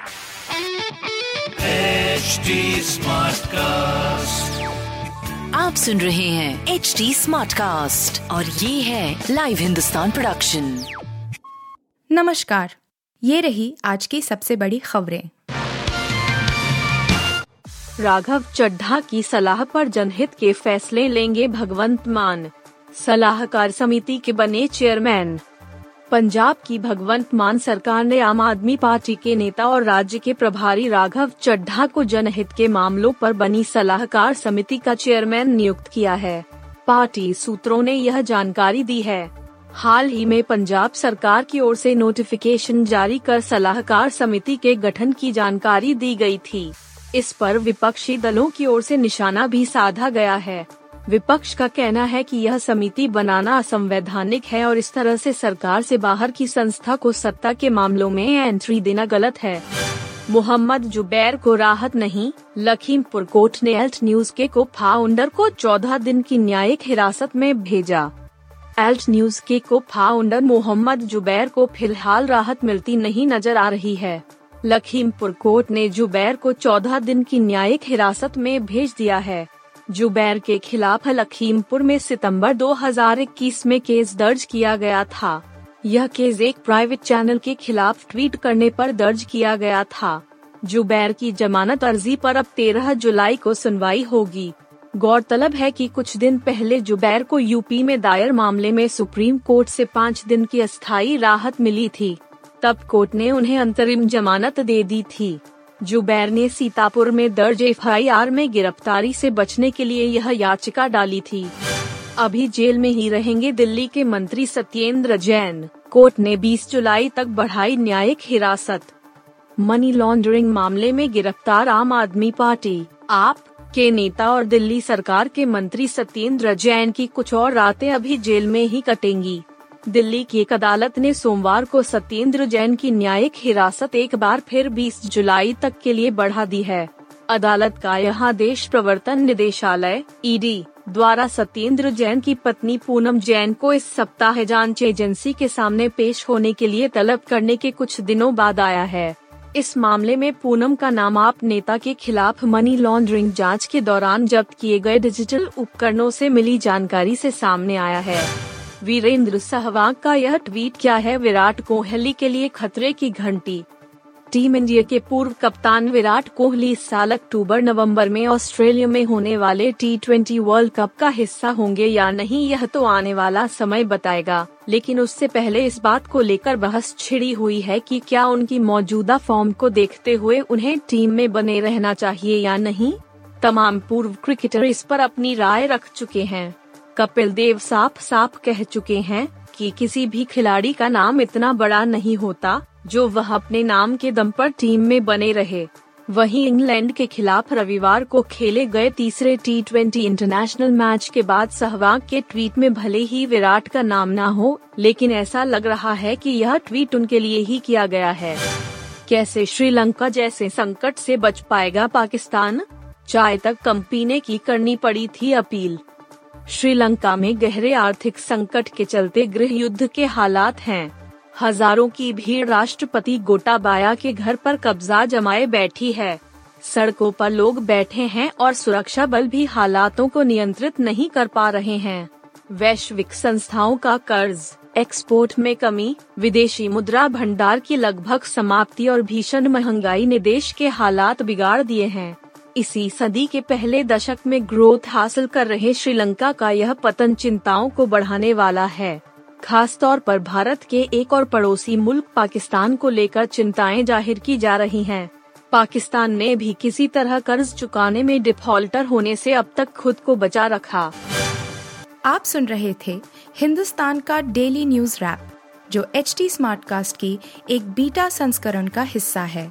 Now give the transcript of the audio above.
HD Smartcast. आप सुन रहे हैं एच डी स्मार्ट कास्ट और ये है लाइव हिंदुस्तान प्रोडक्शन नमस्कार ये रही आज की सबसे बड़ी खबरें। राघव चड्ढा की सलाह पर जनहित के फैसले लेंगे भगवंत मान। सलाहकार समिति के बने चेयरमैन। पंजाब की भगवंत मान सरकार ने आम आदमी पार्टी के नेता और राज्य के प्रभारी राघव चड्ढा को जनहित के मामलों पर बनी सलाहकार समिति का चेयरमैन नियुक्त किया है। पार्टी सूत्रों ने यह जानकारी दी है। हाल ही में पंजाब सरकार की ओर से नोटिफिकेशन जारी कर सलाहकार समिति के गठन की जानकारी दी गई थी। इस पर विपक्षी दलों की ओर से निशाना भी साधा गया है। विपक्ष का कहना है कि यह समिति बनाना असंवैधानिक है और इस तरह से सरकार से बाहर की संस्था को सत्ता के मामलों में एंट्री देना गलत है। मोहम्मद जुबैर को राहत नहीं, लखीमपुर कोर्ट ने एल्ट न्यूज़ के को फाउंडर को 14 दिन की न्यायिक हिरासत में भेजा। एल्ट न्यूज़ के को फाउंडर मोहम्मद जुबैर को फ़िलहाल राहत मिलती नहीं नज़र आ रही है। लखीमपुर कोर्ट ने जुबैर को 14 दिन की न्यायिक हिरासत में भेज दिया है। जुबैर के खिलाफ लखीमपुर में सितंबर 2021 में केस दर्ज किया गया था। यह केस एक प्राइवेट चैनल के खिलाफ ट्वीट करने पर दर्ज किया गया था। जुबैर की जमानत अर्जी पर अब 13 जुलाई को सुनवाई होगी। गौरतलब है कि कुछ दिन पहले जुबैर को यूपी में दायर मामले में सुप्रीम कोर्ट से पाँच दिन की अस्थायी राहत मिली थी। तब कोर्ट ने उन्हें अंतरिम जमानत दे दी थी। जुबैर ने सीतापुर में दर्ज एफआईआर में गिरफ्तारी से बचने के लिए यह याचिका डाली थी। अभी जेल में ही रहेंगे दिल्ली के मंत्री सत्येंद्र जैन। कोर्ट ने 20 जुलाई तक बढ़ाई न्यायिक हिरासत। मनी लॉन्ड्रिंग मामले में गिरफ़्तार आम आदमी पार्टी। आप, के नेता और दिल्ली सरकार के मंत्री सत्येंद्र जैन की कुछ और रातें अभी जेल में ही कटेंगी। दिल्ली की एक अदालत ने सोमवार को सत्येंद्र जैन की न्यायिक हिरासत एक बार फिर 20 जुलाई तक के लिए बढ़ा दी है। अदालत का यह आदेश प्रवर्तन निदेशालय ईडी द्वारा सत्येंद्र जैन की पत्नी पूनम जैन को इस सप्ताह जाँच एजेंसी के सामने पेश होने के लिए तलब करने के कुछ दिनों बाद आया है। इस मामले में पूनम का नाम आप नेता के खिलाफ मनी लॉन्ड्रिंग जाँच के दौरान जब्त किए गए डिजिटल उपकरणों से मिली जानकारी से सामने आया है। वीरेंद्र सहवाग का यह ट्वीट क्या है? विराट कोहली के लिए खतरे की घंटी। टीम इंडिया के पूर्व कप्तान विराट कोहली इस साल अक्टूबर नवंबर में ऑस्ट्रेलिया में होने वाले टी ट्वेंटी वर्ल्ड कप का हिस्सा होंगे या नहीं, यह तो आने वाला समय बताएगा। लेकिन उससे पहले इस बात को लेकर बहस छिड़ी हुई है कि क्या उनकी मौजूदा फॉर्म को देखते हुए उन्हें टीम में बने रहना चाहिए या नहीं? तमाम पूर्व क्रिकेटर इस पर अपनी राय रख चुके हैं। कपिल देव साफ़ साफ़ कह चुके हैं कि किसी भी खिलाड़ी का नाम इतना बड़ा नहीं होता, जो वह अपने नाम के दम पर टीम में बने रहे। वहीं इंग्लैंड के खिलाफ रविवार को खेले गए तीसरे टी ट्वेंटी इंटरनेशनल मैच के बाद सहवाग के ट्वीट में भले ही विराट का नाम ना हो, लेकिन ऐसा लग रहा है कि यह ट्वीट उनके लिए ही किया गया है। कैसे श्रीलंका जैसे संकट से बच पाएगा पाकिस्तान? चाय तक कम पीने की करनी पड़ी थी अपील। श्रीलंका में गहरे आर्थिक संकट के चलते गृह युद्ध के हालात हैं। हज़ारों की भीड़ राष्ट्रपति गोटाबाया के घर पर कब्जा जमाए बैठी है। सड़कों पर लोग बैठे हैं और सुरक्षा बल भी हालातों को नियंत्रित नहीं कर पा रहे हैं। वैश्विक संस्थाओं का कर्ज, एक्सपोर्ट में कमी, विदेशी मुद्रा भंडार की लगभग समाप्ति और भीषण महँगाई ने देश के हालात बिगाड़ दिए हैं। इसी सदी के पहले दशक में ग्रोथ हासिल कर रहे श्रीलंका का यह पतन चिंताओं को बढ़ाने वाला है। खास तौर पर भारत के एक और पड़ोसी मुल्क पाकिस्तान को लेकर चिंताएँ ज़ाहिर की जा रही हैं। पाकिस्तान ने भी किसी तरह कर्ज चुकाने में डिफॉल्टर होने से अब तक खुद को बचा रखा। आप सुन रहे थे हिंदुस्तान का डेली न्यूज़ रैप, जो एच टी स्मार्ट कास्ट की एक बीटा संस्करण का हिस्सा है।